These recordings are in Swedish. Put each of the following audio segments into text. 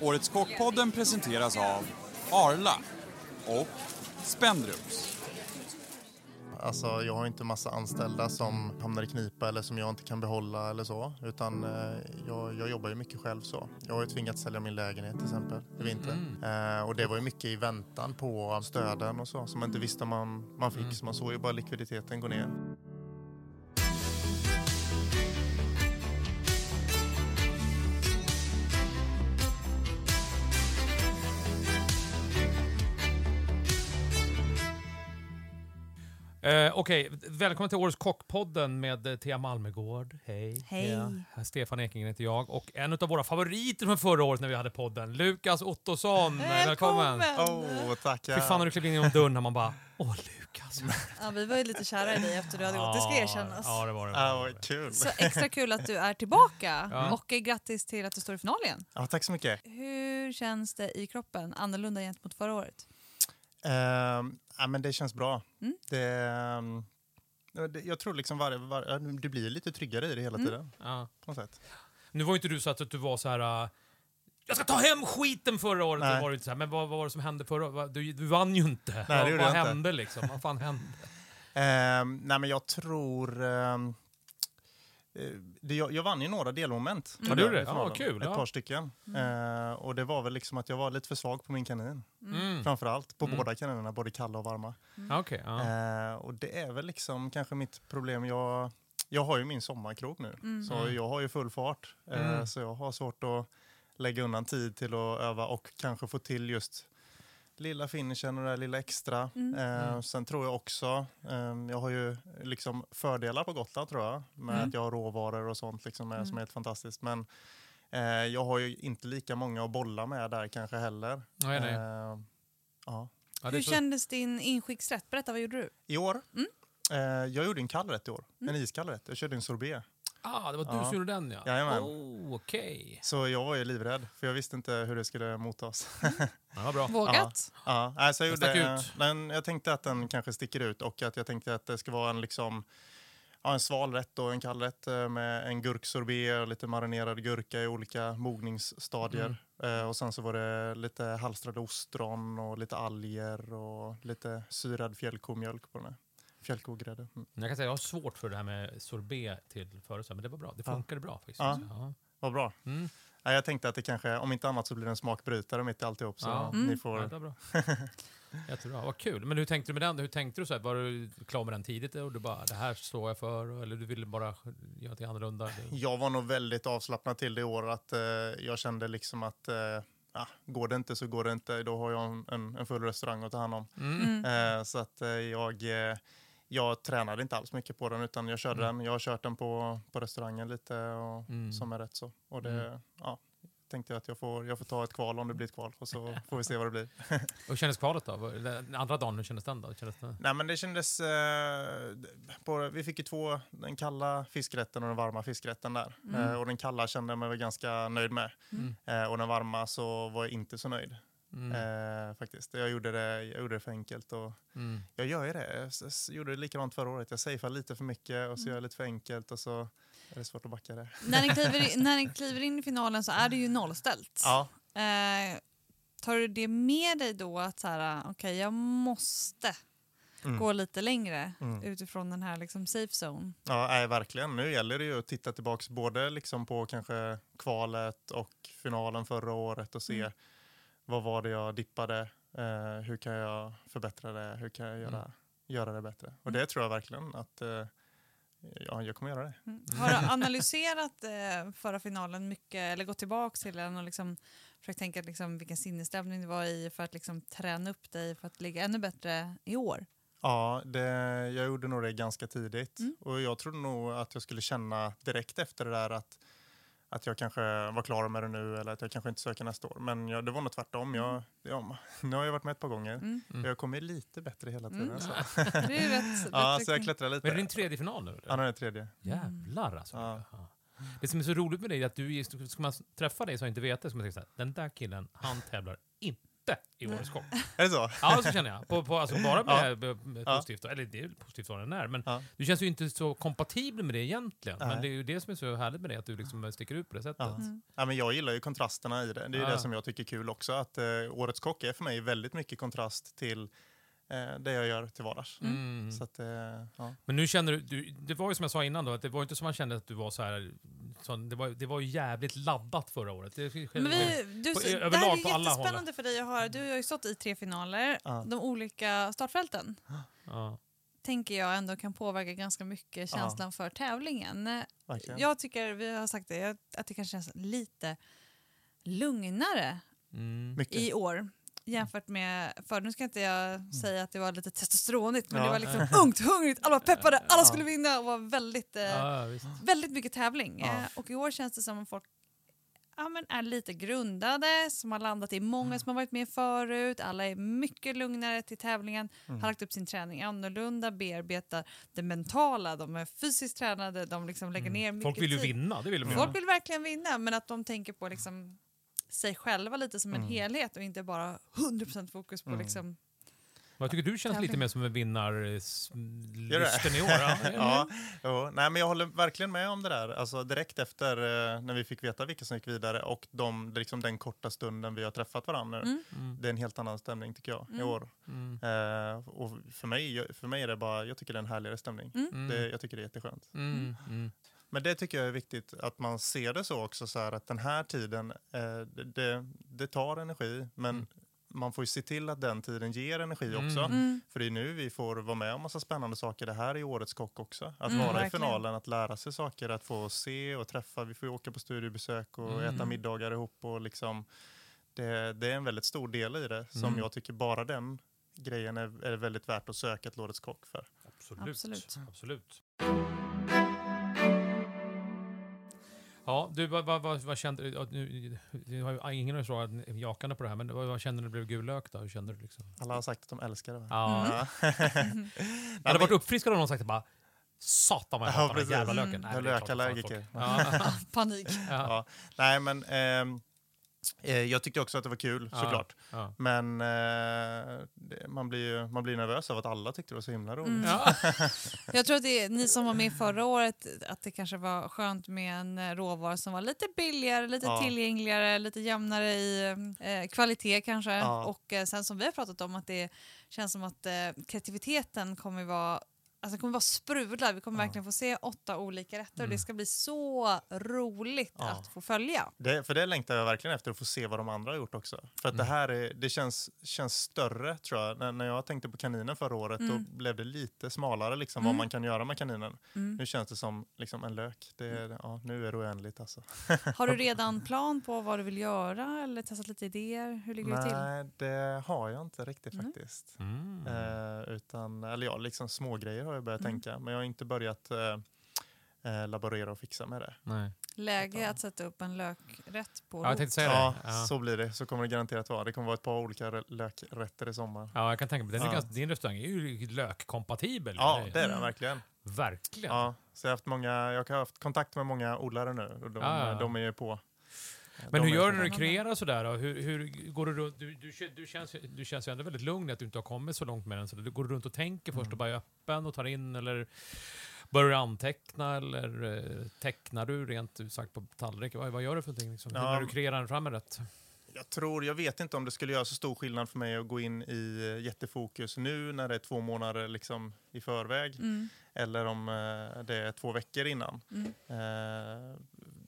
Årets Kockpodden presenteras av Arla och Spendrups. Alltså, jag har inte massa anställda som hamnar i knipa eller som jag inte kan behålla eller så. Utan eh, jag, jag jobbar ju mycket själv så. Jag har ju tvingats sälja min lägenhet till exempel i vinter. Eh, och det var ju mycket i väntan på stöden och så som man inte visste man, man fick. Så man såg ju bara likviditeten gå ner. Eh, Okej, välkommen till årets Kockpodden med eh, Thea Malmegård. Hej. Hej. Thea. Stefan Ekengren heter jag. Och en av våra favoriter från förra året när vi hade podden, Lukas Ottosson. Välkommen! Åh, oh, tackar. Fy fan när du klev in genom dörren och man bara, åh Lukas. Ja, vi var ju lite kära i dig efter du hade gått, det ska erkännas. Ja, det var det. Ja, vad kul. Så extra kul att du är tillbaka Ja. och grattis till att du står i final igen. Ja, tack så mycket. Hur känns det i kroppen, annorlunda gentemot förra året? Ehm, ja, men det känns bra. Mm. Det, ehm, det, jag tror liksom varje, varje, du blir lite tryggare i det hela Mm. tiden. Ja. På något sätt. Nu var ju inte du så att du var så här. äh, jag ska ta hem skiten förra året. Nej. Var det inte så här. Men vad, vad var det som hände förra året? Du, du vann ju inte. det vad vad jag inte. hände liksom? Vad fan hände? Ehm, nej, men jag tror... eh, det, jag, jag vann ju några delmoment. Ja, du gjorde det? Ja, kul, Ett ja. par stycken. Eh, och det var väl liksom att jag var lite för svag på min kanin. Mm. Framförallt på Mm. båda kaninerna, både kalla och varma. Ja, Okej, ja. Eh, och det är väl liksom kanske mitt problem. Jag, jag har ju min sommarkrok nu, Mm. så jag har ju full fart. Eh, Mm. Så jag har svårt att lägga undan tid till att öva och kanske få till just lilla finishen och det där lilla extra. Mm. Eh, Mm. Sen tror jag också, eh, jag har ju liksom fördelar på Gotland tror jag, med Mm. att jag har råvaror och sånt liksom, är, som Mm. är helt fantastiskt. Men eh, jag har ju inte lika många att bolla med där kanske heller. Nej, nej. Eh, ja. Är Hur så- kändes din inskicksrätt? Berätta, vad gjorde du? I år? Mm. Eh, jag gjorde en kall rätt i år. En iskall rätt. Jag körde en sorbet. Ah, det var du Ja. som gjorde den ja. Jajamän. Oh, okej. Så jag var ju livrädd, för jag visste inte hur det skulle mottas. Ja, vad bra. Vågat? ja, alltså jag, gjorde, ut. den, jag tänkte att den kanske sticker ut och att jag tänkte att det ska vara en, liksom, ja, en sval rätt och en kall rätt eh, med en gurksorbet och lite marinerad gurka i olika mogningsstadier. Mm. Eh, och sen så var det lite halstrade ostron och lite alger och lite syrad fjällkomjölk på den här. Fjällkogrädde. Mm. Jag kan säga jag har svårt för det här med sorbet till förut, men det var bra. Det Ja. funkade bra faktiskt. Ja. Ja. Vad bra. Mm. Ja, jag tänkte att det kanske, om inte annat så blir det en smakbrytare mitt i alltihop. Så Ja. ni Mm. får... Ja, det var bra. Jättebra, vad kul. Men hur tänkte du med den? Hur tänkte du så här? Var du klar med den tidigt och du bara, det här står jag för? Eller du ville bara göra någonting annorlunda? Jag var nog väldigt avslappnad till det i år. Att, eh, jag kände liksom att eh, ja, går det inte så går det inte. Då har jag en, en, full restaurang att ta hand om. Mm. Mm. Eh, så att eh, jag, eh, jag tränade inte alls mycket på den utan jag körde Mm. den. Jag har kört den på, på restaurangen lite och, Mm. som är rätt så. Och det, Mm. ja, tänkte jag att jag får, jag får ta ett kval om det blir ett kval och så får vi se vad det blir. Hur kändes kvalet då? Den andra dagen, hur kändes den då? Kändes den? Nej men det kändes... Eh, på, vi fick ju två, den kalla fiskrätten och den varma fiskrätten där. Mm. Eh, och den kalla kände jag mig ganska nöjd med. Mm. Eh, och den varma så var jag inte så nöjd. Mm. Eh, faktiskt. Jag gjorde, det, jag gjorde det för enkelt. Och Mm. jag gör ju det. Jag gjorde det likadant förra året. Jag safear lite för mycket och så gör jag lite för enkelt och så är det svårt att backa det. När, ni kliver in, när ni kliver in i finalen så är det ju nollställt. Ja, Eh, tar du det med dig då att så här, okej, jag måste Mm. gå lite längre Mm. utifrån den här liksom safe zone? ja nej, verkligen. Nu gäller det ju att titta tillbaka både liksom på kanske kvalet och finalen förra året och se Mm. Vad var det jag dippade, eh, hur kan jag förbättra det, hur kan jag göra, Mm. göra det bättre. Och det tror jag verkligen att eh, ja, jag kommer göra det. Mm. Har du analyserat eh, förra finalen mycket eller gått tillbaka till den och liksom försökt tänka liksom, vilken sinnesstämning det var i för att liksom, träna upp dig för att ligga ännu bättre i år? Ja, det, jag gjorde nog det ganska tidigt. Mm. Och jag trodde nog att jag skulle känna direkt efter det där att, att jag kanske var klar med det nu eller att jag kanske inte söker nästa år. Men jag, det var nog tvärtom. Jag, ja, nu har jag varit med ett par gånger. Mm. Mm. Jag kommer lite bättre hela tiden. Mm. Så. Det är rätt, Ja, så jag klättrar lite. Men är det din tredje final nu? eller? Ja, den är tredje. Jävlar alltså. Ja. Ja. Det som är så roligt med dig är att du, ska man träffa dig som inte vet det, så man tänka så här, den där killen, han tävlar inte inte i årets kock. Är det så? Ja, så känner jag. På, på, alltså bara med, Ja. med, med Ja. positivt, eller det är positivt vad den är, men Ja. du känns ju inte så kompatibel med det egentligen. Nej. Men det är ju det som är så härligt med det, att du liksom sticker ut på det sättet. Ja. Ja, men jag gillar ju kontrasterna i det. Det är ju Ja. det som jag tycker är kul också. Att eh, Årets kock är för mig väldigt mycket kontrast till det jag gör till vardags. Mm. Så att, eh, ja. Men nu känner du, du, det var ju som jag sa innan då, att det var inte som man kände att du var så här, så, det, var, det var ju jävligt laddat förra året. Det, Men vi, du, På- det överlag här är på alla jättespännande för dig att höra. Du har ju stått i tre finaler, Ja. de olika startfälten. ja. tänker jag ändå kan påverka ganska mycket Ja. känslan för tävlingen. Verkligen. Jag tycker, vi har sagt det, att det kanske känns lite lugnare Mm. I år jämfört med förr. Nu ska inte jag säga att det var lite testosteronigt men Ja. det var liksom ungt, hungrigt, alla var peppade, alla skulle vinna och var väldigt, eh, Ja, väldigt mycket tävling. Eh, och i år känns det som att folk ja, men är lite grundade, som har landat i många som har varit med förut. Alla är mycket lugnare till tävlingen, Mm. har lagt upp sin träning annorlunda, bearbetar det mentala, de är fysiskt tränade, de liksom lägger ner mycket Folk vill ju tid. vinna, det vill de. Folk vill verkligen vinna, men att de tänker på liksom sig själva lite som en Mm. helhet och inte bara 100% fokus på Mm. liksom... Jag tycker du känns lite mer som en vinnarlysten i år. Ja, Ja, jo. Nej, men jag håller verkligen med om det där. Alltså, direkt efter eh, när vi fick veta vilka som gick vidare och de, liksom den korta stunden vi har träffat varandra nu. Mm. Mm. Det är en helt annan stämning tycker jag i Mm. år. Mm. Eh, och för mig, för mig är det bara, jag tycker det är en härligare stämning. Mm. Det, jag tycker det är jätteskönt. Men det tycker jag är viktigt att man ser det så också så här att den här tiden, eh, det, det, det tar energi men Mm. man får ju se till att den tiden ger energi Mm. också. Mm. För det är nu vi får vara med om massa spännande saker. Det här är årets kock också. Att Mm, vara i verkligen. finalen, att lära sig saker, att få se och träffa. Vi får ju åka på studiebesök och Mm. äta middagar ihop. Och liksom, det, det är en väldigt stor del i det som Mm. jag tycker bara den grejen är, är väldigt värt att söka ett årets kock för. Absolut. Absolut. Absolut. Ja, du, vad, vad, vad, vad kände ja, nu, det har ju- Ingen har ju svarat jakande på det här, men vad, vad kände du när det blev gul lök då? Hur kände du liksom? Alla har sagt att de älskar det. va? Ja. Ja. Mm. Hade varit uppfriskad om någon sagt det bara Satan vad jag Ja, hatar den precis. jävla Mm. löken. Jag är lökallergiker. Ja. Panik. Ja. Ja. Nej, men ehm, eh, jag tyckte också att det var kul Ja. såklart. Ja. Men eh, det, man, blir ju, man blir nervös av att alla tyckte det var så himla roligt. Mm. Ja. Jag tror att det ni som var med förra året, att det kanske var skönt med en eh, råvara som var lite billigare, lite Ja. tillgängligare, lite jämnare i eh, kvalitet kanske. Ja. Och eh, sen som vi har pratat om att det känns som att eh, kreativiteten kommer vara Alltså det kommer vara sprudla, vi kommer Ja. verkligen få se åtta olika rätter och Mm. det ska bli så roligt Ja. att få följa. Det, för det längtar jag verkligen efter att få se vad de andra har gjort också. För att Mm. det här är, det känns, känns större tror jag. När, när jag tänkte på kaninen förra året Mm. då blev det lite smalare liksom, Mm. vad man kan göra med kaninen. Mm. Nu känns det som liksom, en lök. Det, ja, nu är det oändligt alltså. Har du redan plan på vad du vill göra eller testat lite idéer? Hur ligger det till? Nej, det har jag inte riktigt Mm. faktiskt. Mm. Eh, utan, eller ja, liksom små grejer har jag börjat Mm. tänka. Men jag har inte börjat eh, eh, laborera och fixa med det. Nej. Läge att sätta upp en lökrätt på Ja, jag rot. tänkte säga Ja, det. Ja. så blir det. Så kommer det garanterat vara. Det kommer vara ett par olika lökrätter i sommar. Ja, jag kan tänka mig den är Ja. ganska, Din restaurang är ju lökkompatibel. Ja, det är den Mm. verkligen. Verkligen. Ja, så jag, har haft många, jag har haft kontakt med många odlare nu och de, Ja, ja. de är ju på. Men hur gör du när du kreerar sådär då? Hur, hur går du runt? Du, du, du, känns, du känns ju ändå väldigt lugn att du inte har kommit så långt med den. Så du går runt och tänker först Mm. och bara är öppen och tar in eller börjar du anteckna eller eh, tecknar du rent ut sagt på tallriken? Vad, vad gör du för någonting? Liksom? Hur- Ja. När du kreerar fram en rätt? Jag tror, jag vet inte om det skulle göra så stor skillnad för mig att gå in i eh, jättefokus nu när det är två månader liksom i förväg. Mm. Eller om eh, det är två veckor innan. Mm.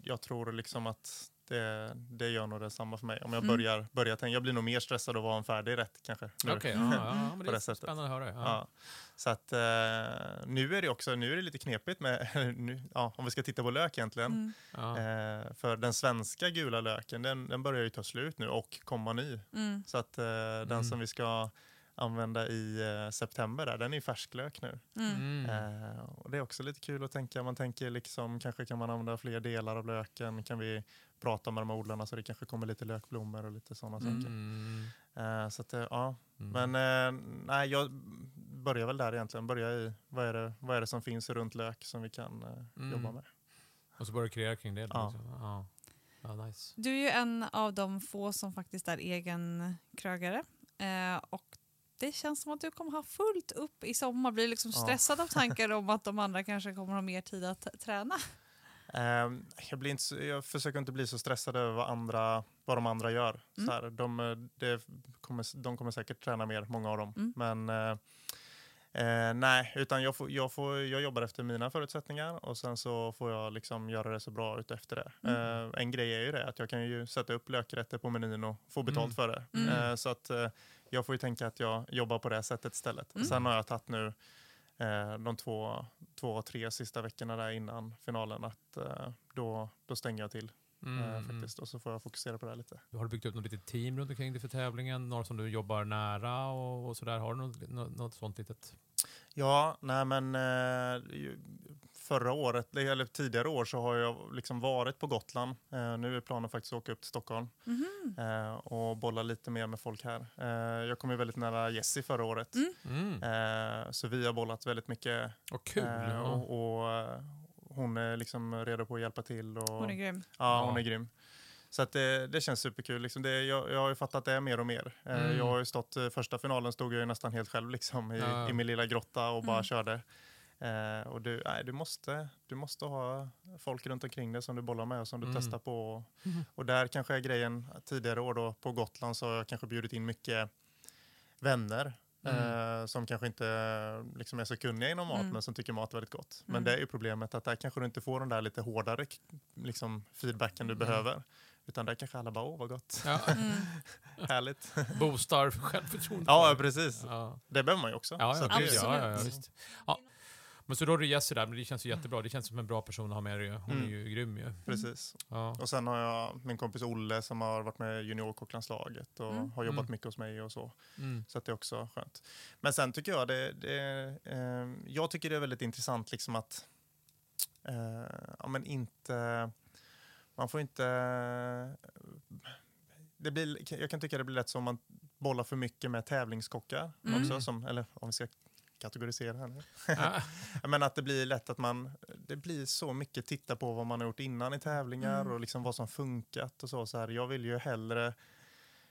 Jag tror liksom att det, det gör nog detsamma för mig. Om jag Mm. börjar, börjar tänka, jag blir nog mer stressad av att ha en färdig rätt kanske. nu. Okej, ja, ja, ja, men det är det sättet. spännande att höra. Ja. Ja. Så att eh, nu är det också, nu är det lite knepigt med, nu, ja, om vi ska titta på lök egentligen. Mm. Ja. Eh, för den svenska gula löken, den, den börjar ju ta slut nu och komma ny. Mm. Så att eh, den Mm. som vi ska använda i eh, september, där, den är ju färsklök nu. Mm. Mm. Eh, och det är också lite kul att tänka, man tänker liksom, kanske kan man använda fler delar av löken, kan vi prata med de här odlarna så det kanske kommer lite lökblommor och lite sådana saker. Mm. Eh, så att, eh, ja. Mm. Men eh, nej, jag börjar väl där egentligen, börja i vad är det, vad är det som finns runt lök som vi kan eh, Mm. jobba med. Och så börjar du kreera kring det. då, Ja. Liksom. Ja. Ja, nice. Du är ju en av de få som faktiskt är egen krögare. Eh, och det känns som att du kommer ha fullt upp i sommar. Blir liksom Ja. stressad av tankar om att de andra kanske kommer ha mer tid att träna. Ehm, jag, blir inte, så- jag försöker inte bli så stressad över vad, andra, vad de andra gör. Mm. Så här, de, eh, det kommer, de kommer säkert träna mer, många av dem. Mm. Men eh, nej, utan jag, får, jag, får, jag jobbar efter mina förutsättningar och sen så får jag liksom göra det så bra ut efter det. Mm. Eh, en grej är ju det att jag kan ju sätta upp lökrätter på menyn och få betalt Mm. för det. Mm. Så att jag får ju tänka att jag jobbar på det sättet istället. Mm. Sen har jag tagit nu eh, de två, två, tre sista veckorna där innan finalen att eh, då, då stänger jag till Mm, eh, mm. faktiskt och så får jag fokusera på det lite. Har du byggt upp något litet team runt omkring dig för tävlingen? Några som du jobbar nära och, och sådär? Har du något, något, något sånt litet? Ja, nej men eh, förra året, eller tidigare år så har jag liksom varit på Gotland. Eh, nu är planen faktiskt att åka upp till Stockholm Mhm. eh, och bolla lite mer med folk här. Eh, jag kom ju väldigt nära Jessie förra året. Mm. Mm. Eh, så vi har bollat väldigt mycket. Vad kul! eh, och, och eh, hon är liksom redo på att hjälpa till. Och, Hon är grym. Ja, hon Ja. är grym. Så att det, det känns superkul. Liksom det, jag, jag har ju fattat det mer och mer. Mm. Jag har ju stått, första finalen stod jag ju nästan helt själv liksom, i, Ja. i min lilla grotta och bara Mm. körde. Eh, och du, nej, du, måste, du måste ha folk runt omkring dig som du bollar med och som du Mm. testar på. Mhm. Och där kanske är grejen, tidigare år då på Gotland så har jag kanske bjudit in mycket vänner. Mm. Eh, som kanske inte liksom är så kunniga inom mat Mm. men som tycker mat är väldigt gott. Men Mm. det är ju problemet att där kanske du inte får den där lite hårdare liksom, feedbacken du Mm. behöver. Utan där kanske alla bara, åh vad gott, Ja, Mm. härligt. boostar självförtroendet. ja, precis. Ja. Det behöver man ju också. Ja, Så ja, det- ja, ja, visst. Ja. Men så då har du Jessie där, men det känns ju jättebra. Det känns som en bra person att ha med dig. Hon är Mm. ju grym ju. Precis. Ja. Och sen har jag min kompis Olle som har varit med i juniorkocklandslaget och Mm. har jobbat Mm. mycket hos mig och så. Mm. Så det är också skönt. Men sen tycker jag det, det eh, jag tycker det är väldigt intressant liksom att eh, ja, men inte, man får inte, det blir, jag kan tycka det blir lätt som man bollar för mycket med tävlingskockar Mm. också, som, eller om vi ska kategorisera här nu. Men att det blir lätt att man, det blir så mycket titta på vad man har gjort innan i tävlingar Mm. och liksom vad som funkat och så. så här. Jag vill ju hellre,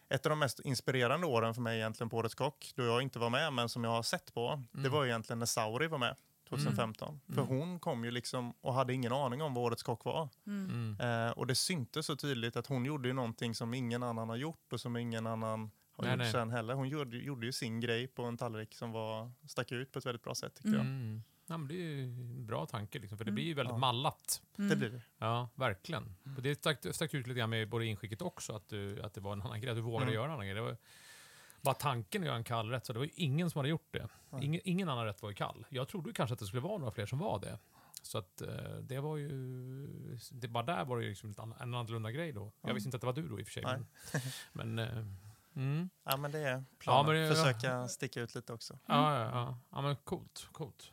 ett av de mest inspirerande åren för mig egentligen på Årets Kock, då jag inte var med men som jag har sett på, det Mm. var ju egentligen när Sauri var med 2015. För Mm. hon kom ju liksom och hade ingen aning om vad Årets Kock var. Mm. Mm. Eh, och det syntes så tydligt att hon gjorde ju någonting som ingen annan har gjort och som ingen annan har Nej, gjort nej. sen heller. Hon gjorde, gjorde ju sin grej på en tallrik som var, stack ut på ett väldigt bra sätt tyckte jag. Mm. Ja, men det är ju en bra tanke, liksom, för det Mm. blir ju väldigt Ja. mallat. Mm. Det blir det. Ja, verkligen. Och det stack, stack ut lite grann med både inskicket också, att, du, att det var en annan grej, att du vågade Mm. göra en annan grej. Det var bara tanken att göra en kall rätt, så det var ju ingen som hade gjort det. Ingen, ingen annan rätt var ju kall. Jag trodde ju kanske att det skulle vara några fler som var det. Så att eh, det var ju... Det, bara där var det ju liksom en annorlunda grej då. Jag Ja. visste inte att det var du då i och för sig. Nej. Men, men eh, mm. Ja men det är planen. men det- Försöka sticka ut lite också. Ja, ja, ja. ja men coolt, coolt.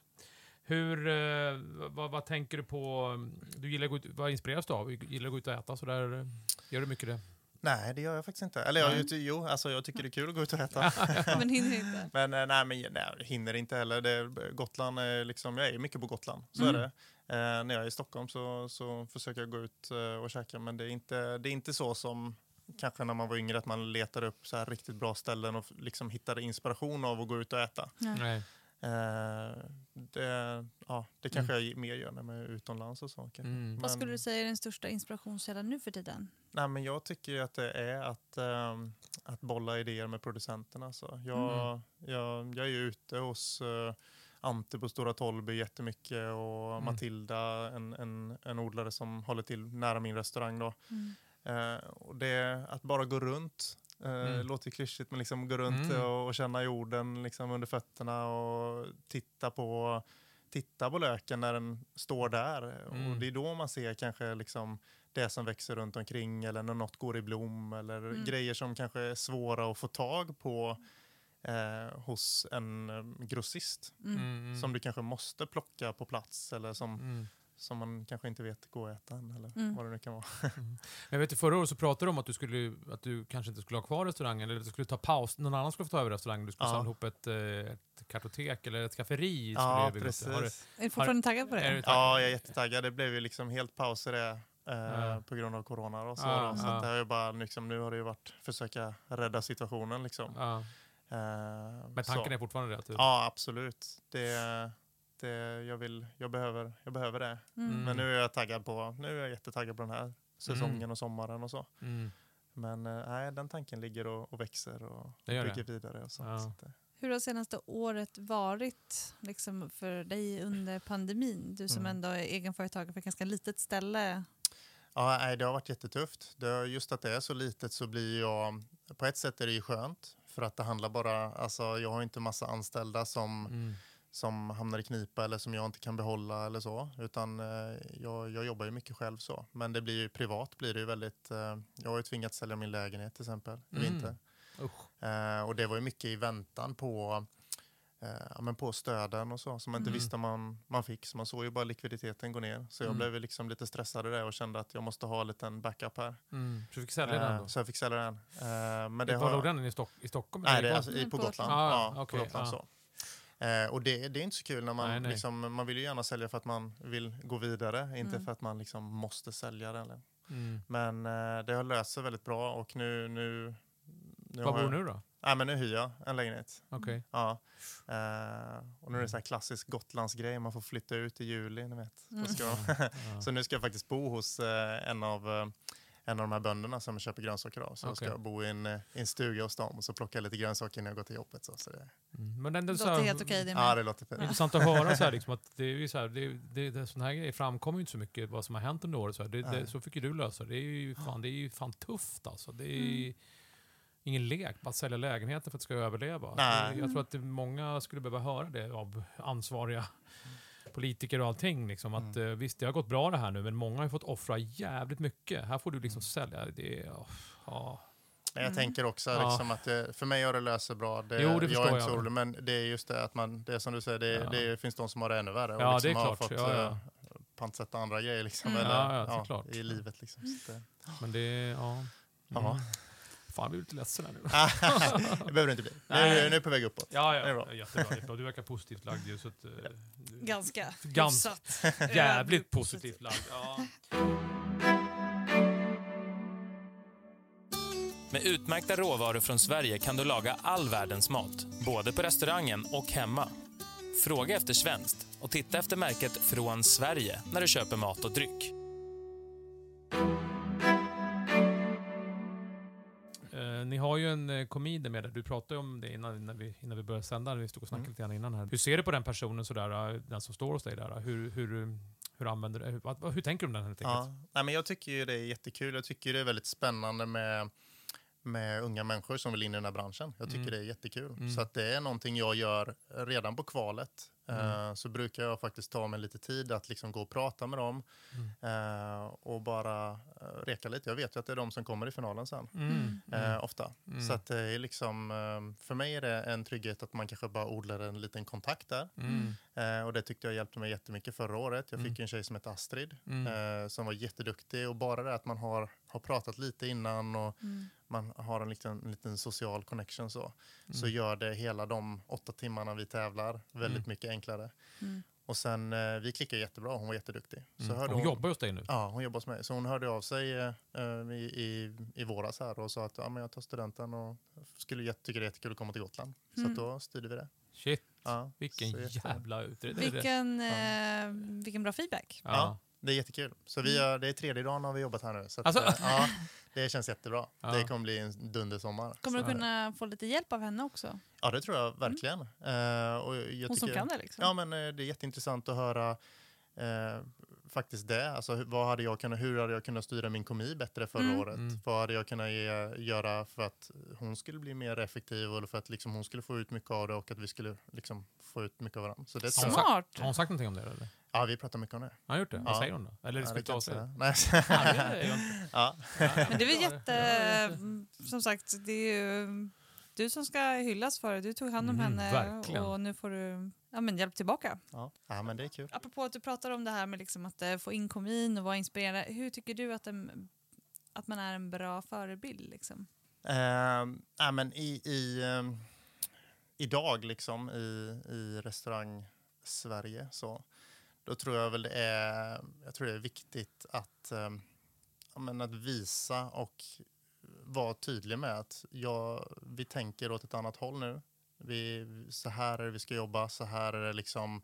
Hur, eh, vad, vad tänker du på? Du gillar att gå ut, vad inspireras du av? Gillar du att gå ut och äta sådär? Gör du mycket det? Nej, det gör jag faktiskt inte. Eller jag, jo, alltså jag tycker det är kul att gå ut och äta. Men hinner inte. Men eh, nej, men nej, hinner inte heller. Det, Gotland är liksom, jag är mycket på Gotland, så Mm. är det. Eh, när jag är i Stockholm så, så försöker jag gå ut eh, och käka, men det är, inte, det är inte så som kanske när man var yngre, att man letar upp så här riktigt bra ställen och liksom hittade inspiration av att gå ut och äta. Nej. Eh, det, ja, det kanske jag mer gör när man är utomlands och så. Mm. Vad skulle du säga är den största inspirationskällan nu för tiden? Nej, men jag tycker att det är att, ehm, att bolla idéer med producenterna. Så jag, Mm. jag, jag är ute hos uh, Ante på Stora Tollby jättemycket och Mm. Matilda, en, en, en odlare som håller till nära min restaurang. Då. Mm. Eh, och det, att bara gå runt, uh, Mm. låter ju klyschigt, men liksom gå runt Mm. och, och känna jorden liksom under fötterna och titta på, titta på löken när den står där. Mm. Och det är då man ser kanske liksom det som växer runt omkring eller när något går i blom eller Mm. grejer som kanske är svåra att få tag på eh, hos en eh, grossist. Mm. Mm. Som du kanske måste plocka på plats eller som, Mm. Som man kanske inte vet går att äta än eller Mm. vad det nu kan vara. Men Jag vet, förra året så pratade du om att du, skulle, att du kanske inte skulle ha kvar restaurangen, eller att du skulle ta paus. Någon annan skulle få ta över restaurangen. Du skulle Ja. samla ihop ett, eh, ett kartotek eller ett skafferi. Ja, precis. Har du- Är du fortfarande taggad på det? är du- Ja, jag är jättetaggad. Det blev ju liksom helt paus i det eh, Ja. på grund av corona. Och så, Ja, då. så ja. att det har ju bara, liksom, nu har det ju varit försöka rädda situationen. Liksom. Eh, Men tanken så. är fortfarande det? Ja, absolut. Det, det, jag, vill, jag, behöver, jag behöver det. Mm. Men nu är jag taggad på, nu är jag jättetaggad på den här säsongen och sommaren och så. Mm. Men eh, nej, den tanken ligger och, och växer och bygger det. vidare. Och så. Ja. Så att det, Hur har senaste året varit liksom, för dig under pandemin? Du som Mm. ändå är egenföretagare för ett ganska litet ställe. Ja, nej, det har varit jättetufft. Det, just att det är så litet så blir jag... På ett sätt är det ju skönt. För att det handlar bara... Alltså, jag har inte massa anställda som, Mm. Som hamnar i knipa eller som jag inte kan behålla eller så. Utan eh, jag, jag jobbar ju mycket själv så. Men det blir ju privat blir det ju väldigt... Eh, jag har ju tvingats sälja min lägenhet till exempel i Mm. vinter. Eh, och det var ju mycket i väntan på, eh, men på stöden och så som man inte Mm. visste man, man fick. Så man såg ju bara likviditeten gå ner. Så jag Mm. blev ju liksom lite stressad det och kände att jag måste ha en liten backup här. Mm. Så du fick sälja den Eh, då? så jag fick sälja den. Eh, men det Var låg den? I, Stock i Stockholm? nej, det är alltså, i, på Gotland. Gotland. Ja, Ah, okej, på Gotland ja. så. Eh, och det, det är inte så kul när man, Nej, nej. Liksom, man vill ju gärna sälja för att man vill gå vidare, inte Mm. för att man liksom måste sälja den. Mm. Men eh, det har löst sig väldigt bra och nu... nu, nu Var har bor du nu då? Nej, men nu hyr jag en lägenhet. Okej. Ja. Eh, och nu är det så här klassisk Gotlandsgrej, man får flytta ut i juli. Ni vet. Ja. så nu ska jag faktiskt bo hos eh, en, av, eh, en av de här bönderna som köper grönsaker av. Så ska Okej. jag bo i en, eh, i en stuga hos dem och så plocka lite grönsaker när jag går till jobbet. Så, så det, Mm. Men den, Det så låter här- helt okej det med. ja, det låter fint. Intressant att höra så här, liksom, att det är ju så här, det, det, det, sån här grejer framkommer ju inte så mycket vad som har hänt under året. Så, här. Det, det, så fick ju du lösa det. Det är ju fan, det är ju fan tufft alltså. Det är Mm. ingen lek bara att sälja lägenheter för att det ska överleva. Nej. Jag tror att det, många skulle behöva höra det av ansvariga politiker och allting. Liksom, att, Mm. eh, visst, det har gått bra det här nu, men många har ju fått offra jävligt mycket. Här får du liksom sälja. Det är, oh. Men jag Mm. tänker också Ja. liksom att det, för mig har det löst sig bra. Det, Jo, det jag är inte jag. så orolig, men det är just det att man, det är som du säger, det, Ja. det finns de som har det ännu värre. Ja, och det är liksom har klart. fått Ja, ja. eh, pantsätta andra grejer liksom, Mm. eller, Ja, i livet. Liksom. Så det, Men det är, ja. Ja. Mm. Fan, jag blir lite ledsen här nu. det behöver det inte bli. Nu, nu är jag på väg uppåt. Ja, Det är ja. bra. Jättebra. Du verkar positivt lagd ju, så att, eh, du- Ganska Gans- hyfsat. Jävligt positivt lagd. Ja. Med utmärkta råvaror från Sverige kan du laga all världens mat, både på restaurangen och hemma. Fråga efter svenskt och titta efter märket Från Sverige när du köper mat och dryck. Har ju en eh, komedi med er. Du pratade om det innan, innan, vi, innan vi började sända. Vi stod och snackade Mm. lite grann innan här. Hur ser du på den personen sådär, eh, den som står hos dig där? Hur, hur, hur använder du hur, hur tänker du om den helt enkelt? Ja. Nej, men jag tycker ju det är jättekul. Jag tycker det är väldigt spännande med, med unga människor som vill in i den här branschen. Jag tycker Mm. det är jättekul. Mm. Så att det är någonting jag gör redan på kvalet. Mm. Eh, så brukar jag faktiskt ta mig lite tid att liksom gå och prata med dem eh, och bara eh, reka lite. Jag vet ju att det är de som kommer i finalen sen. Mm. Eh, ofta. Mm. Så att det är liksom, för mig är det en trygghet att man kanske bara odlar en liten kontakt där. Mm. Och det tyckte jag hjälpte mig jättemycket förra året. Jag fick Mm. en tjej som hette Astrid Mm. som var jätteduktig. Och bara det att man har, har pratat lite innan och Mm. man har en liten, en liten social connection så, så Mm. gör det hela de åtta timmarna vi tävlar väldigt Mm. mycket enklare. Mm. Och sen, eh, vi klickade jättebra, hon var jätteduktig. Så Mm. hörde Hon jobbar hos dig nu? Ja, hon jobbar hos mig. Så hon hörde av sig eh, eh, i, i, i våras här och sa att ja, men jag tar studenten och skulle tycker det är jättekul att komma till Gotland. Så Mm. att då styrde vi det. Shit, Ja, vilken så jävla utredning. Vilken, eh, vilken bra feedback. Ja. Det är jättekul. Så vi har, det är tredje dagen har vi jobbat här nu. Så att, Alltså- eh, ja, det känns jättebra. Ja. Det kommer bli en dundersommar. Kommer Så- du kunna få lite hjälp av henne också? Ja, det tror jag verkligen. Eh, och jag Hon som tycker, kan det liksom. Ja, men eh, det är jätteintressant att höra faktiskt det. Alltså, hur- vad hade jag kunnat, hur hade jag kunnat styra min komi bättre förra Mm. året? Mm. Vad hade jag kunnat ge, göra för att hon skulle bli mer effektiv eller för att liksom, hon skulle få ut mycket av det och att vi skulle liksom, få ut mycket av varandra. Så det. Smart! Har hon sagt någonting om det eller? Ja, vi pratar mycket om det. Har gjort det? Vad Ja. säger hon då? Eller Ja, ska det vi ta kan oss jag det? säga. Nej. Ja, det är ja. Men det är väl Ja, jätte... ja. Som sagt, det är ju du som ska hyllas för det. Du tog hand om Mm, henne verkligen. och nu får du ja, men hjälp tillbaka. Ja. ja, men det är kul. Apropå att du pratar om det här med liksom att eh, få in komin och vara inspirerad. Hur tycker du att, en, att man är en bra förebild? Liksom? Uh, ja, men i, i, ehm, idag liksom i, i restaurang-Sverige så då tror jag väl det är, jag tror det är viktigt att, ehm, ja, men att visa och vara tydlig med att jag, vi tänker åt ett annat håll nu. Vi, så här är det vi ska jobba, så här är det liksom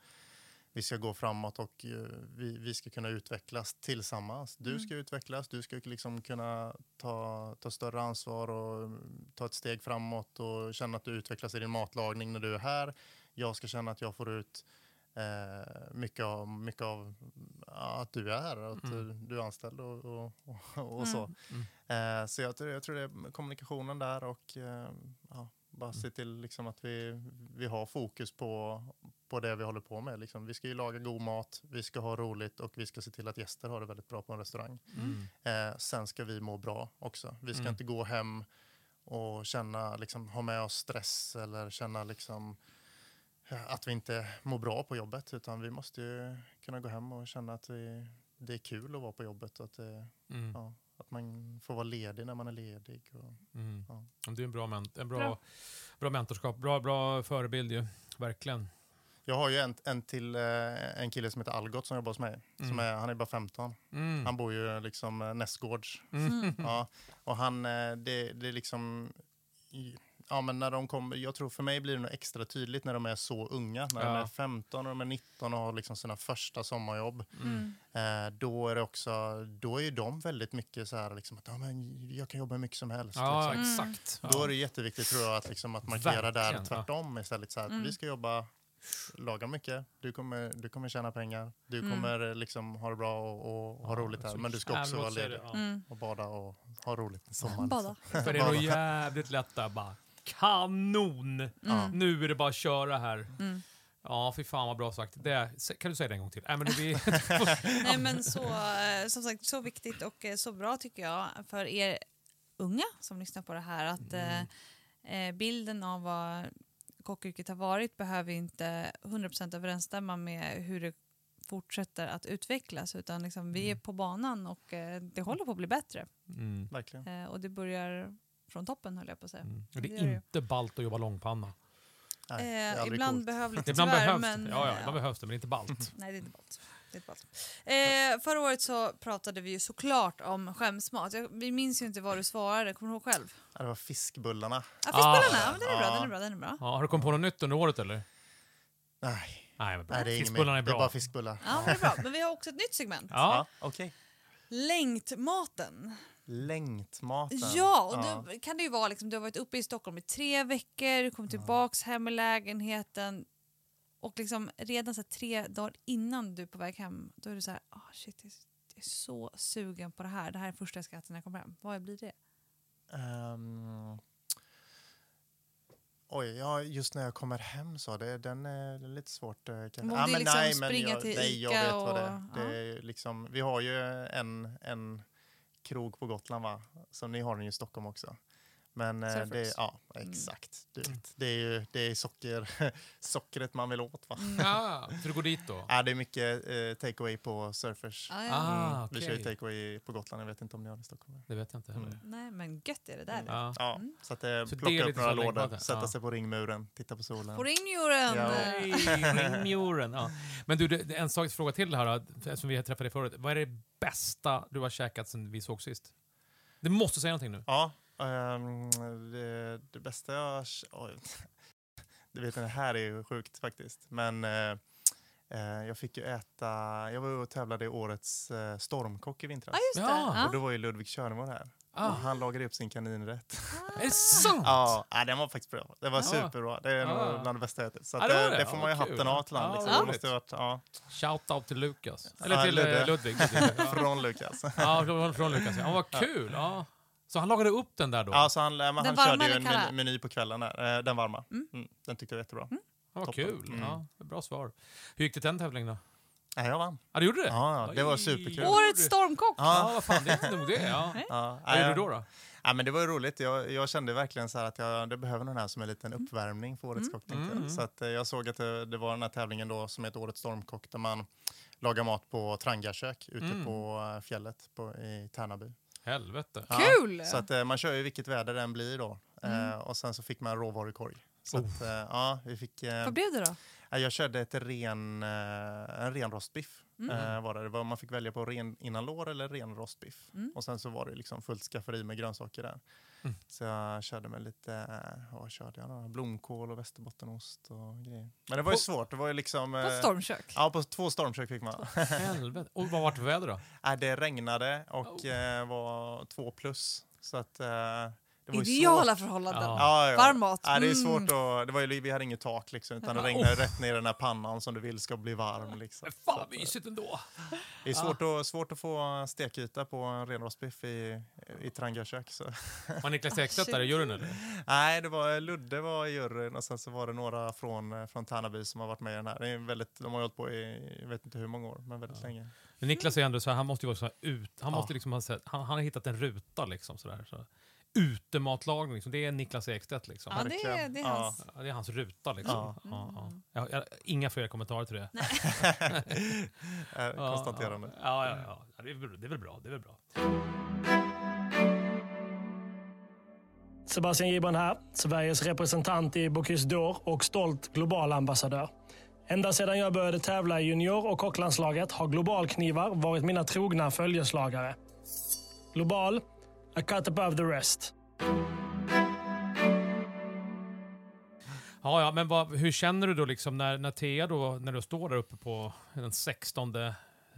vi ska gå framåt och eh, vi, vi ska kunna utvecklas tillsammans. Du Mm. ska utvecklas, du ska liksom kunna ta, ta större ansvar och mm, ta ett steg framåt och känna att du utvecklas i din matlagning när du är här. Jag ska känna att jag får ut eh, mycket, av, mycket av ja, att du är här, att Mm. eh, du är anställd och, och, och, och så. Mm. Eh, så jag, jag tror det är kommunikationen där och eh, ja, bara se till liksom att vi, vi har fokus på, på det vi håller på med. Liksom. Vi ska ju laga god mat, vi ska ha roligt och vi ska se till att gäster har det väldigt bra på en restaurang. Mm. Eh, sen ska vi må bra också. Vi ska Mm. inte gå hem och känna, liksom, ha med oss stress eller känna liksom, eh, att vi inte mår bra på jobbet. Utan vi måste ju kunna gå hem och känna att vi, det är kul att vara på jobbet. Och att, det, Mm. ja, att man får vara ledig när man är ledig. Och, Mm. Ja. Det är en bra, ment- en bra, Bra. bra. mentorskap, bra, bra förebild ju. Verkligen. Jag har ju en, en till eh, en kille som heter Algot som jobbar hos mig. Som Mm. är, han är bara 15. Mm. Han bor ju liksom eh, nästgårds. Mm. Ja, och han, eh, det, det är liksom... Ja, men när de kommer, jag tror för mig blir det nog extra tydligt när de är så unga. När de Ja. är 15 och de är 19 och har liksom sina första sommarjobb. Mm. Eh, då är det också, då är ju de väldigt mycket så här liksom att ja, men jag kan jobba hur mycket som helst. Ja, liksom. Mm. exakt. Då Ja. är det jätteviktigt tror jag att, liksom, att markera där Verkligen, ja. tvärtom istället. Så här, att Mm. Vi ska jobba, laga mycket, du kommer, du kommer tjäna pengar, du Mm. kommer liksom ha det bra och, och ha Ja, roligt här. Men du ska också vara ledig. Mm. och bada och ha roligt i sommaren. Bada. För det är nog jävligt lätt där bara. Kanon! Ja. Nu är det bara att köra här. Mm. Ja, fy fan vad bra sagt. Det, kan du säga det en gång till? Äh, men blir, Nej, men så, eh, som sagt, så viktigt och eh, så bra tycker jag för er unga som lyssnar på det här att eh, eh, bilden av vad kockyrket har varit behöver inte 100% överensstämma med hur det fortsätter att utvecklas utan liksom, vi är på banan och eh, det håller på att bli bättre. mm. Verkligen. Eh, och det börjar från toppen höll jag på att säga. Mm. Och Det gör det. är inte ballt att jobba långpanna. Nej, är Eh, ibland coolt. behövligt Ibland tyvärr, behövs men, det. Ja, ja, ibland behövs det, men inte ballt. Nej, det är inte ballt. Det är inte ballt. Eh, förra året så pratade vi ju såklart om skämsmat. Jag, vi minns ju inte vad du svarade, kommer du ihåg själv? Ja, det var fiskbullarna. Ja, fiskbullarna, Ah. ja, den är bra, Ja. den är bra, den är bra. Ja, har du kommit på något nytt under året eller? Nej, Nej, men bra. nej det är Fiskbullarna är Det är bra. bara fiskbullar. Ja, men det är bra. Men vi har också ett nytt segment. Ja. okej. Längtmaten. Längtmaten. Ja, och Ja. då kan det ju vara liksom, du har varit uppe i Stockholm i tre veckor, du kommer tillbaks hem i lägenheten och liksom redan så tre dagar innan du är på väg hem, då är du så här, oh, shit, jag är- så sugen på det här. Det här är första jag ska äta när jag kommer hem. Vad blir det? Ehm, oj, ja, just när jag kommer hem så, det, den är lite svårt. eh, kanske. Men Ja, är men liksom nej, men jag, nej, jag vet vad det är. och- det är. Liksom, vi har ju en, en krog på Gotland, va? Så ni har den ju i Stockholm också. Men eh, det, ja, Mm. exakt. Du vet, det är ju det är socker, sockret man vill åt. Va? Mm. Ja, så du går dit då? Ja, det är mycket eh, takeaway på Surfers. Ja, ja. Ah, Mm, Vi kör ju takeaway på Gotland, jag vet inte om ni har det i Stockholm. Det vet jag inte heller. Mm. Nej, men gött är det där. Ja. Ja, Mm. så att eh, Så det plocka upp lite några lådor, sätta ja. sig på ringmuren, titta på solen. På ringmuren! Ja. Ringmuren. Ja. Men du, det- en sak fråga till här, eftersom vi träffade dig förut. Vad är det bästa du har käkat sen vi såg sist? Du måste säga någonting nu. Ja, ehm, det, det bästa jag... Oj, du vet, det här är ju sjukt faktiskt. Men eh, eh, jag fick ju äta... Jag var och tävlade i årets eh, stormkock i vintras. Det. Ja. Och då var ju Ludvig Körnemo här. Ah, Och han lagade upp sin kaninrätt. är det sant? Ja, den var faktiskt bra. Det var Ja. superbra. Det är nog Ja. bland det bästa jag ätit. Så det det, det. det får man ju hatten av till han. Ja, Liksom. måste varit, ja, Shout out till Lukas. Eller till Ludde. Ludvig. Ludvig. Från Lukas. Ja, från, från Lukas. Ja, vad kul. Ja. Så han lagade upp den där då? Ja, så han, men Den han varma körde ju en kalla? meny, meny på kvällen där. Eh, Den varma. Mm. Mm, den tyckte jag var jättebra. Ja, vad kul. Mm. Ja, bra svar. Hur gick det den tävlingen då? Nej, jag vann. Ja, du gjorde det? Ja, ja, det var superkul. Årets stormkock! Ja, vad fan, det är nog det. Ja. Ja, Vad gjorde ja, du då? då? Ja, men det var ju roligt. Jag, jag kände verkligen så här att jag det behöver någon här som en liten uppvärmning för Årets Mm. kock. Mm. Så att, eh, jag såg att det, det var den här tävlingen då som heter Årets stormkock där man lagar mat på Trangiakök ute Mm. på eh, fjället på, i Tärnaby. Helvete. Ja, Kul! Så att, eh, man kör ju vilket väder det än blir då. Mm. Eh, och sen så fick man råvarukorg. Så Oh. att, eh, ja, vi fick, Vad blev det då? ja, jag körde ett ren, en ren rostbiff. Mm. Eh, var det. det var, man fick välja på ren innanlår eller ren rostbiff. Mm. Och sen så var det liksom fullt skafferi med grönsaker där. Mm. Så jag körde med lite, eh, vad körde jag då? Blomkål och västerbottenost och grejer. Men det var ju På- svårt, det var ju liksom... På eh, stormkök. Ja, på två stormkök fick man. Helvete. Och vad var det för väder då? Nej, det regnade och Oh. eh, var två plus. Så att det var ju Ideala svårt. förhållanden. Ja. Varm mat. Nej, det är Mm. svårt att, det var ju, vi hade inget tak liksom, utan det regnade rätt ner i den här pannan som du vill ska bli varm. Liksom. Men fan vad mysigt ändå. Det är svårt, att, svårt att få stekyta på en renrostbiff i, i Trangiakök. Var Niklas Ekstedt där i juryn eller? Nej, det var Ludde var i juryn och sen så var det några från, från Tärnaby som har varit med i den här. Det är väldigt, de har hållit på i, jag vet inte hur många år, men väldigt Ja. länge. Men Niklas är ändå så här, han måste ju vara så här ut, han Ja. måste liksom han, han har hittat en ruta liksom sådär. Så. Utematlagning, liksom. det är Niklas Ekstedt liksom. Ja, det är, det är hans. Ja, det är hans ruta liksom. Ja. Ja. Ja, Jag, jag, inga fler kommentarer till det. Ja, Konstaterande. Ja, ja, ja. ja. Det, är väl, det är väl bra. Det är väl bra. Sebastian Gibran här, Sveriges representant i Bocuse d'Or och stolt global ambassadör. Ända sedan jag började tävla i junior och kocklandslaget har globalknivar varit mina trogna följeslagare. Global, a cut above the rest. Ja, ja, men vad, hur känner du då liksom när, när Thea då, när du står där uppe på den 16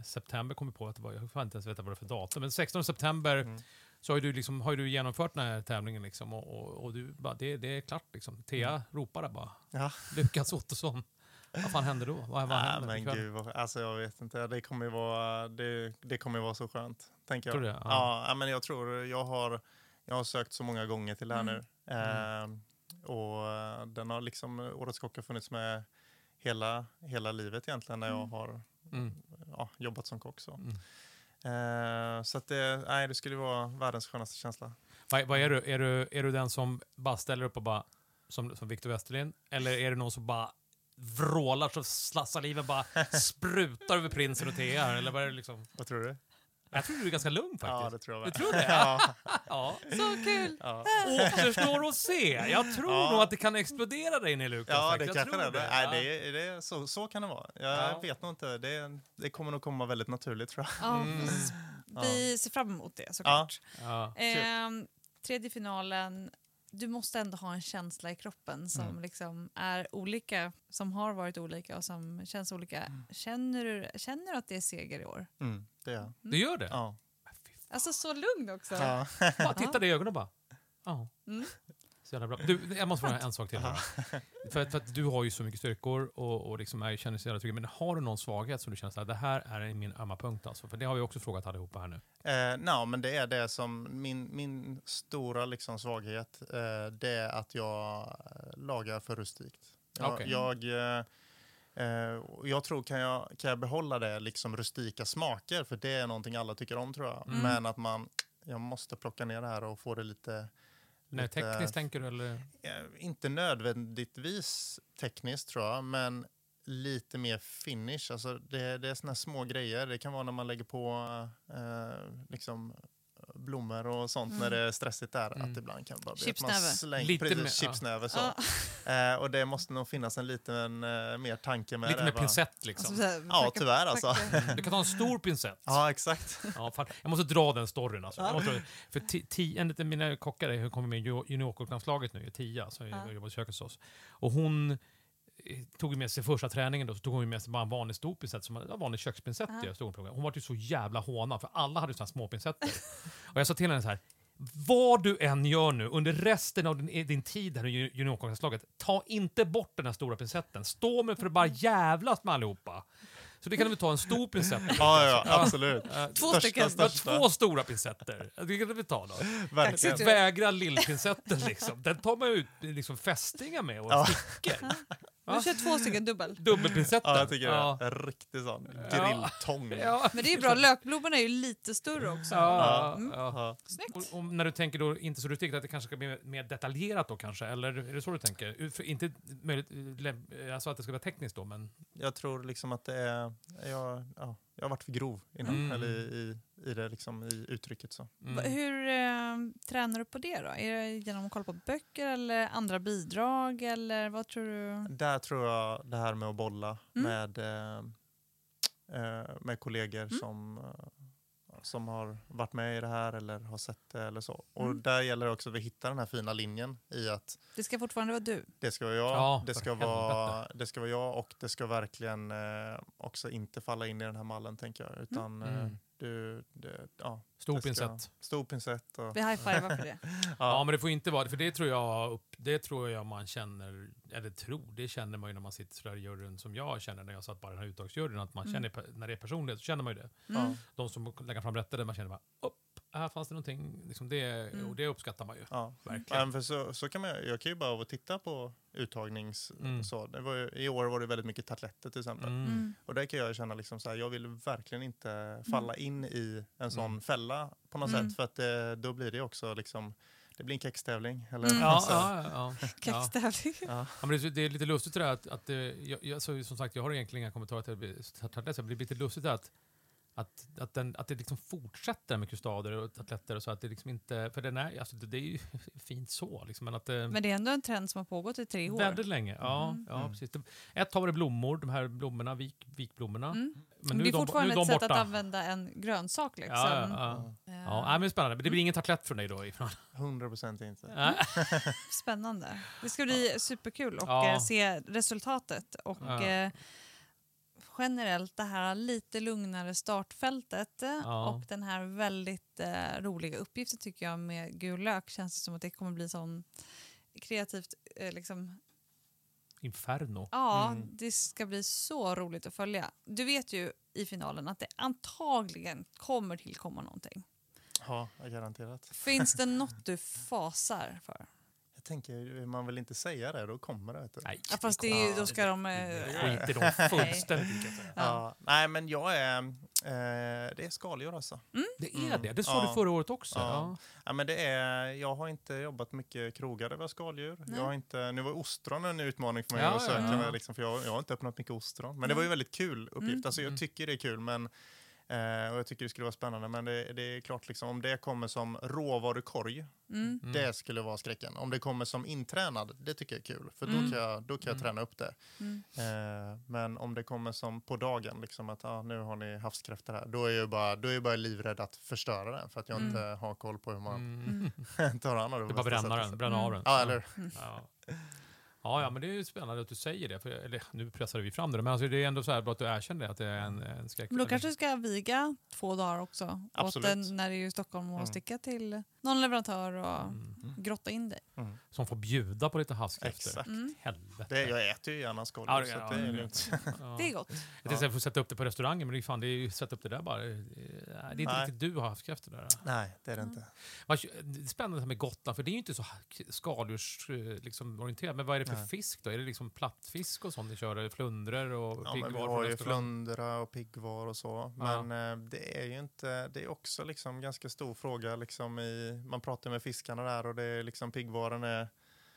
september, kommer på att det var, jag får inte ens veta vad det är för datum, men 16 september Mm. så har ju du, liksom, har ju du genomfört den här tävlingen liksom och, och, och du bara, det, det är klart liksom. Thea ropar där bara, Ja. Lukas Ottosson. Vad fan händer då? Vad, vad Nej, händer men gud, vad- alltså jag vet inte. Det kommer ju vara, det, det kommer vara så skönt, tänker jag. Tror du det? Ja. Ja. men jag tror, jag har, jag har sökt så många gånger till det här Mm. nu. Ehm, och eh, den har liksom, Årets Kock har funnits med hela, hela livet egentligen när jag Mm. har Mm. ja, jobbat som kock. Så, Mm. Ehm, så att det, nej, det skulle vara världens skönaste känsla. Vad, vad är du? Är du? Är du den som bara ställer upp och bara, som, som Victor Westerlind? Eller är det någon som bara vrålar så saliven bara sprutar över prinsen och Thea? här? Eller vad är det liksom? Vad tror du? Jag tror du är ganska lugn Ja, faktiskt. det tror jag Du tror det? ja, Ja. Så kul! ja. Återstår att se. Jag tror Ja. nog att det kan explodera dig in i Lukas. Ja, det faktiskt. Jag kanske tror det. Ja. Nej, det är, det är, så, så kan det vara. Jag Ja. vet nog inte. Det, det kommer nog komma väldigt naturligt tror jag. Ja, Mm. Vi ser fram emot det såklart. Ja. Ehm, tredje finalen, du måste ändå ha en känsla i kroppen som Mm. liksom är olika, som har varit olika och som känns olika. Mm. Känner, du, känner du att det är seger i år? Mm, det är jag. Du gör det? Ja. Alltså så lugn också. Ja. Bara titta i ögonen bara. Ja. Mm. Så jävla bra. Du, jag måste fråga en sak till. För, att, för att du har ju så mycket styrkor och, och liksom är, känner sig jävla trygg. Men har du någon svaghet som du känner att det här är min ömma punkt? Alltså? För det har vi också frågat allihopa här nu. Eh, no, men det är det som min, min stora liksom svaghet. Eh, det är att jag eh, lagar för rustikt. Jag, Okej. jag, eh, eh, jag tror kan jag, kan jag behålla det liksom rustika smaker, för det är någonting alla tycker om tror jag. Mm. Men att man, jag måste plocka ner det här och få det lite Nej, Lite- tekniskt tänker du eller? inte nödvändigtvis tekniskt tror jag, men lite mer finish. Alltså det, det är såna små grejer. Det kan vara när man lägger på eh, liksom blommor och sånt när Mm. det är stressigt där. Mm. Att ibland kan bara bli att man slänger Lite precis, mer, ja. chipsnäve. Så. Ja. Eh, och det måste nog finnas en liten eh, mer tanke med Lite det. med va? pincett liksom. Alltså, så här, Ja, packa- tyvärr alltså. Du kan ta en stor pincett. Ja, exakt. Ja, fan. Jag måste dra den storyn. Alltså. Dra- för en av mina kockar är- kommer med i ju- juniorkocklandslaget nu, Tia, som Ja. jobbar i köket hos oss. Och hon tog med sig första träningen då, så tog hon med sig bara en vanlig stor pincett, som en vanlig kökspincett. Ja. Stod hon, hon var ju så jävla håna, för alla hade ju såna här små pincetter. och jag sa till henne så här, vad du än gör nu under resten av din, din tid här i ju- juniorkocklandslaget, ta inte bort den här stora pincetten. Stå med för att bara jävlas med allihopa. Så det kan du väl ta en stor pincett. Ja, ja, absolut. Två Största, stycken. du största. två stora pincetter. Det kan du väl ta då? Verkligen. Vägra lillpincetten liksom. Den tar man ut liksom fästingar med och Ja. stickor. Du kör två stycken dubbel. Dubbelpincetten. Ja, jag tycker ja. det. En riktig sån Ja. grilltång. Ja. Men det är ju bra, lökblommorna är ju lite större också. Ja, Mm. ja. Snyggt. Och, och när du tänker då inte så rustikt, att det kanske ska bli mer detaljerat då kanske? Eller är det så du tänker? För inte möjligt, alltså att det ska vara tekniskt då, men... Jag tror liksom att det är... Jag, ja, jag har varit för grov innan, Mm. eller i, i det liksom, i uttrycket så. Mm. Hur eh, tränar du på det då? Är det genom att kolla på böcker eller andra bidrag eller vad tror du? Där tror jag det här med att bolla Mm. med, eh, eh, med kollegor som, eh, som har varit med i det här eller har sett det eller så. Och Mm. där gäller det också att vi hittar den här fina linjen i att Det ska fortfarande vara du. det ska vara jag, Ja, det, ska vara, det ska vara jag och det ska verkligen eh, också inte falla in i den här mallen tänker jag. Utan eh, Mm. Du, det, ja, Stor ska- pincett. Stor pincett. Och, Vi high-fivar för det. Ja. men det får inte vara för det tror jag, upp, det tror jag man känner, eller tror, det känner man ju när man sitter sådär i juryn som jag känner när jag satt bara i den här uttagsjuryn, att man Mm. känner, när det är personligt så känner man ju det. Mm. ja, De som lägger fram rätter, man känner bara, upp, här fanns det någonting, liksom det, Mm. och det uppskattar man ju. ja. Verkligen. Men för så, så kan man, jag kan ju bara av och titta på uttagnings... Mm. Så, det var ju, I år var det väldigt mycket tartletter till exempel. Mm. Mm. Och där kan jag känna liksom så här, jag vill verkligen inte falla in i en sån Mm. fälla på något Mm. sätt. För att det, då blir det också liksom, det blir en kextävling. Eller Mm. Ja, ja, ja. Kextävling. Ja. Ja, men det, är- det är lite lustigt det där att, att jag, jag, så, som sagt, jag har egentligen inga kommentarer till tartletter, det blir lite lustigt att, att, att, den, att det liksom fortsätter med kustader och tartletter och så, att det liksom inte, för den är, alltså, det, det är ju fint så, liksom, men att det, Men det är ändå en trend som har pågått i tre år. väldigt länge. Ja, Mm. ja Mm. precis. Ett tag var det blommor, de här blommorna, vik, vikblommorna. Mm. Men nu det är är de, nu fortfarande är de ett sätt borta. att använda en grönsak. Liksom. Ja, ja, ja. Eh, Ja, nej, men spännande. Men det blir ingen tartlett från dig då? Ifrån. 100 procent inte. Spännande. Det ska bli superkul att Ja. eh, se resultatet. Och Ja. eh, generellt det här lite lugnare startfältet eh, Ja. och den här väldigt eh, roliga uppgiften tycker jag med gul lök känns det som att det kommer bli sån kreativt eh, liksom, Inferno. Ja, Mm. det ska bli så roligt att följa. Du vet ju i finalen att det antagligen kommer tillkomma någonting. Ja, garanterat. Finns det något du fasar för? Jag tänker, man vill inte säga det, då kommer det. Nej, Ja, fast det är då ska de... Eh, skiter de fullständigt säga. Ja. Nej, men jag är... Eh, det är skaldjur alltså. Det är det. Det sa Ja. du förra året också. Ja. Ja. Ja, men det är, jag har inte jobbat mycket krogar där vi har skaldjur. Nej. Jag har inte, nu var ostron en utmaning för mig Ja, att söka ja, ja. liksom, för jag, jag har inte öppnat mycket ostron. Men det var ju väldigt kul uppgift. Mm. Alltså, jag Mm. tycker det är kul, men eh, och jag tycker det skulle vara spännande. Men det, det är klart, liksom, om det kommer som råvarukorg, mm, Mm. det skulle vara skräcken. Om det kommer som intränad, det tycker jag är kul. För då Mm. kan jag, då kan jag Mm. träna upp det. mm. Eh, men om det kommer som på dagen, liksom att ah, nu har ni havskräftor här, då är jag bara, då är jag bara livrädd att förstöra den för att jag Mm. inte har koll på hur man Mm. tar hand om det. Det bara bränna den, bränna av den. Ja, eller Ja. Ja, ja, men det är ju spännande att du säger det. För, eller, nu pressar vi fram det, men alltså, det är ändå så här bra att du erkänner det, att det är en, en skräck. Men då kanske du ska viga två dagar också. Absolut. Åt den, när det är i Stockholm och Mm. sticka till någon leverantör och Mm. grotta in dig. Mm. Som får bjuda på lite havskräftor. Exakt. Mm. Helvete. Det, jag äter ju gärna skaldjur, Ja, ja, att det är det- lugnt. Ja. Det är gott. Jag tänkte jag får sätta upp det på restaurangen, men det är, fan, det är ju sätta upp det där bara. Det är det är inte Nej. riktigt du har havskräftor där. Nej, det är det inte. Vad- Det är spännande med Gotland, för det är ju inte så skaldjursorienterat. Liksom, orienterat. men vad är det för Nej. fisk då? Är det liksom plattfisk och sånt ni kör? Flundror och Ja, men vi piggvar har ju flundra och piggvar och så. Ja. Men eh, det är ju inte, det är också liksom ganska stor fråga liksom i, man pratar med fiskarna där och det är liksom piggvaren är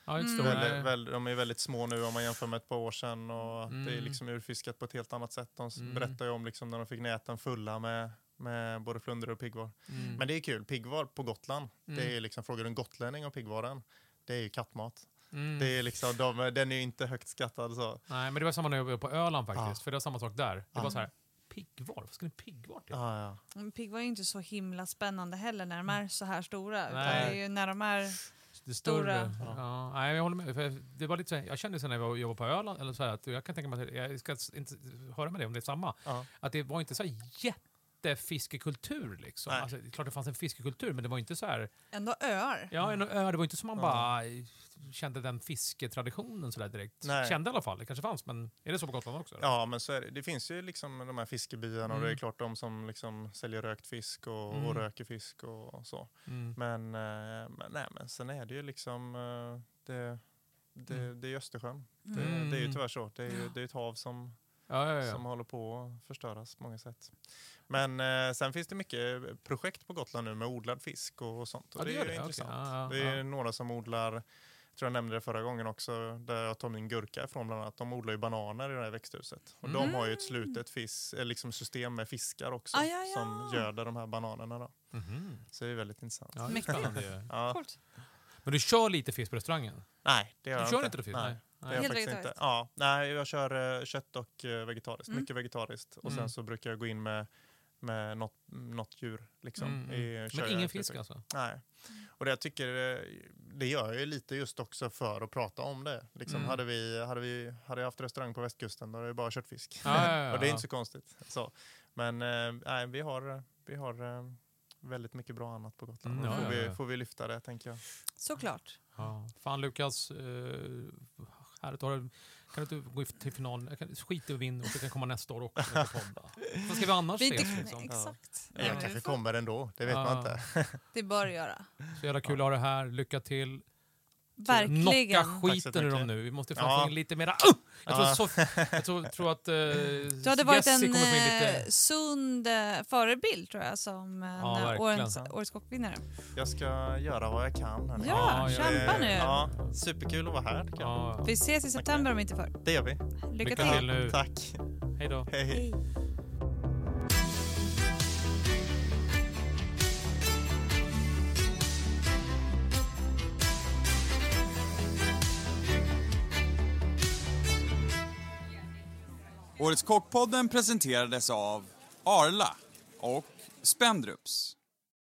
Ja, Mm. väldigt, väl, de är väldigt små nu om man jämför med ett par år sedan och det är Mm. liksom urfiskat på ett helt annat sätt. De Mm. berättar ju om liksom när de fick näten fulla med, med både flundror och piggvar. Mm. Men det är kul, piggvar på Gotland, Mm. det är liksom, frågar du en gotlänning om piggvaren, det är ju kattmat. Mm. Det är liksom, de, den är ju inte högt skattad så. Nej, men det var samma när jag var på Öland faktiskt. Ja. För det var samma sak där. Det Ja. var så här, piggvar? Vad ska en piggvar till? Ja, ja. Men Piggvar är ju inte så himla spännande heller när de är så här stora. Nej. Det är ju när de är... Det Stora. större. Ja. nej, jag håller med. För det var lite så här, jag kände sen när jag var- jobbade på Öland, eller så här, att jag kan tänka mig att jag ska inte höra med dig om det är samma, ja. att det var inte så här jättefiskekultur liksom. Nej. Alltså, det är klart det fanns en fiskekultur, men det var inte så här, Ändå öar. ja, en ö, det var inte som man bara kände den fisketraditionen så där direkt. Nej. Kände i alla fall, det kanske fanns, men är det så på Gotland också? eller? Ja, men så är det. Det finns ju liksom de här fiskebyarna och det är Mm. klart de som liksom säljer rökt fisk och, Mm. och röker fisk och så. Mm. Men, eh, men, nej, men sen är det ju liksom eh, det, det, Mm. det är ju Östersjön. Det, Mm. det är ju tyvärr så. Det är ju det är ett hav som, Ja, ja, ja. som håller på att förstöras på många sätt. Men eh, sen finns det mycket projekt på Gotland nu med odlad fisk och, och sånt. Och Ja, det, det är det. Intressant. Ja, ja, Det är ja. några som odlar, jag tror jag nämnde det förra gången också, där jag tar min gurka ifrån bland annat. De odlar ju bananer i det här växthuset. Och de har ju ett slutet fis, eh, liksom system med fiskar också Ah, ja, ja. som göder de här bananerna. Då. Mhm. Så det är väldigt intressant. Ja, det är spännande. Ja. Men du kör lite fisk på restaurangen? Nej, det gör Du jag kör inte. inte fisk? Nej. Nej. Jag Helt faktiskt inte. vegetariskt? Ja, nej, jag kör eh, kött och eh, vegetariskt. Mm. Mycket vegetariskt. Och Mm. sen så brukar jag gå in med, med något, något djur. Liksom, Mm, i, mm. Men jag ingen fisk uttag. alltså? Nej. Och det jag tycker, eh, det gör jag ju lite just också för att prata om det. Liksom, Mm. hade, vi, hade, vi, hade jag haft restaurang på västkusten då är det bara köttfisk. Ja, ja, ja, och det är inte så konstigt. Så. Men nej, vi har, vi har väldigt mycket bra annat på Gotland. Mm, Då ja, får, vi, får vi lyfta det tänker jag. Såklart. Ja. Fan Lukas, eh, Har du, kan du inte gå till finalen? Jag kan- Skit i att vinna och du kan komma nästa år också. Vad ska vi annars Vi ses liksom? exakt. Jag Ja, vi kanske kommer ändå, det vet man Ja. inte. Det bör göra. Så jävla kul att ha det här. Lycka till. Verkligen. Knocka skiten ur dem nu. Vi måste få Ja. in lite mera... Uh! Jag, tror, Ja. så, jag tror, tror att uh, Du hade varit en få lite... eh, sund eh, förebild tror jag som Ja, eh, verkligen. årets, årets kockvinnare. Jag ska göra vad jag kan. hörni. Ja, Ja, kämpa Eh, nu. Ja, superkul att vara här. Ja, Vi ses i september om inte förr. Det gör vi. Lycka, Lycka till. till. nu. Tack. hej då. Hej. Hej. Årets Kockpodden presenterades av Arla och Spendrups.